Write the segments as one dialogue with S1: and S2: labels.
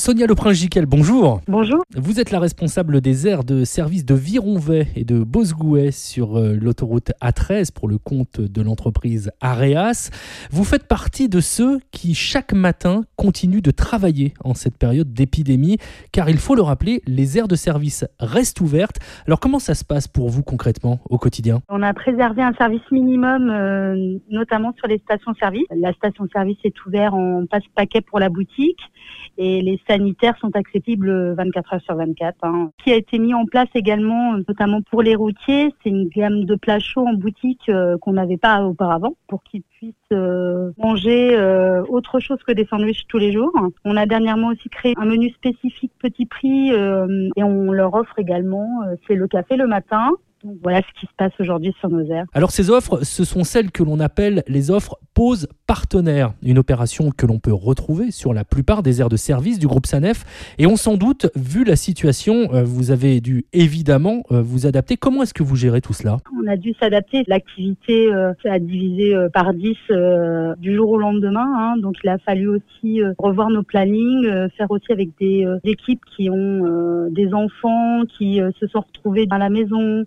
S1: Sonia Leprince-Giquel, bonjour.
S2: Bonjour.
S1: Vous êtes la responsable des aires de service de Vironvet et de Bosgouet sur euh, l'autoroute A13 pour le compte de l'entreprise Areas. Vous faites partie de ceux qui, chaque matin, continuent de travailler en cette période d'épidémie, car il faut le rappeler, les aires de service restent ouvertes. Alors comment ça se passe pour vous concrètement au quotidien?
S2: On a préservé un service minimum, euh, notamment sur les stations-service. La station-service est ouverte en passe-paquet pour la boutique et les sanitaires sont accessibles 24 heures sur 24. Hein. Ce qui a été mis en place également, notamment pour les routiers, c'est une gamme de plats chauds en boutique euh, qu'on n'avait pas auparavant pour qu'ils puissent euh, manger euh, autre chose que des sandwichs tous les jours. On a dernièrement aussi créé un menu spécifique petit prix et on leur offre également, c'est le café le matin, donc voilà ce qui se passe aujourd'hui sur nos aires.
S1: Alors ces offres, ce sont celles que l'on appelle les offres pause partenaire, une opération que l'on peut retrouver sur la plupart des aires de service du groupe Sanef. Et on s'en doute, vu la situation, euh, vous avez dû évidemment euh, vous adapter. Comment est-ce que vous gérez tout cela?
S2: On a dû s'adapter. L'activité euh, a divisé par 10 du jour au lendemain. Hein. donc il a fallu aussi revoir nos plannings, faire aussi avec des équipes qui ont des enfants, qui se sont retrouvés dans la maison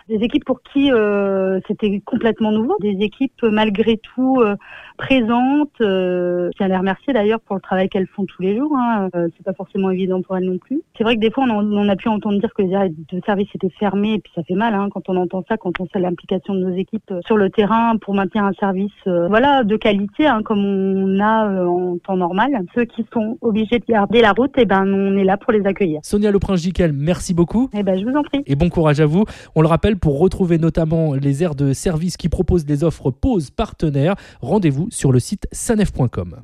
S2: des équipes pour qui euh, c'était complètement nouveau, des équipes malgré tout euh, présentes. Euh, je tiens à les remercier d'ailleurs pour le travail qu'elles font tous les jours. Hein. Euh, c'est pas forcément évident pour elles non plus. C'est vrai que des fois on, on, a pu entendre dire que les aires de service étaient fermées et puis ça fait mal hein, quand on entend ça, quand on sait l'implication de nos équipes sur le terrain pour maintenir un service voilà de qualité hein, comme on a en temps normal. Ceux qui sont obligés de garder la route, et eh ben on est là pour les accueillir.
S1: Sonia Leprince-Giquel, merci beaucoup.
S2: Eh ben je vous en prie.
S1: Et bon courage à vous. On le rappelle pour retrouver notamment les aires de service qui proposent des offres pause partenaires, rendez-vous sur le site sanef.com.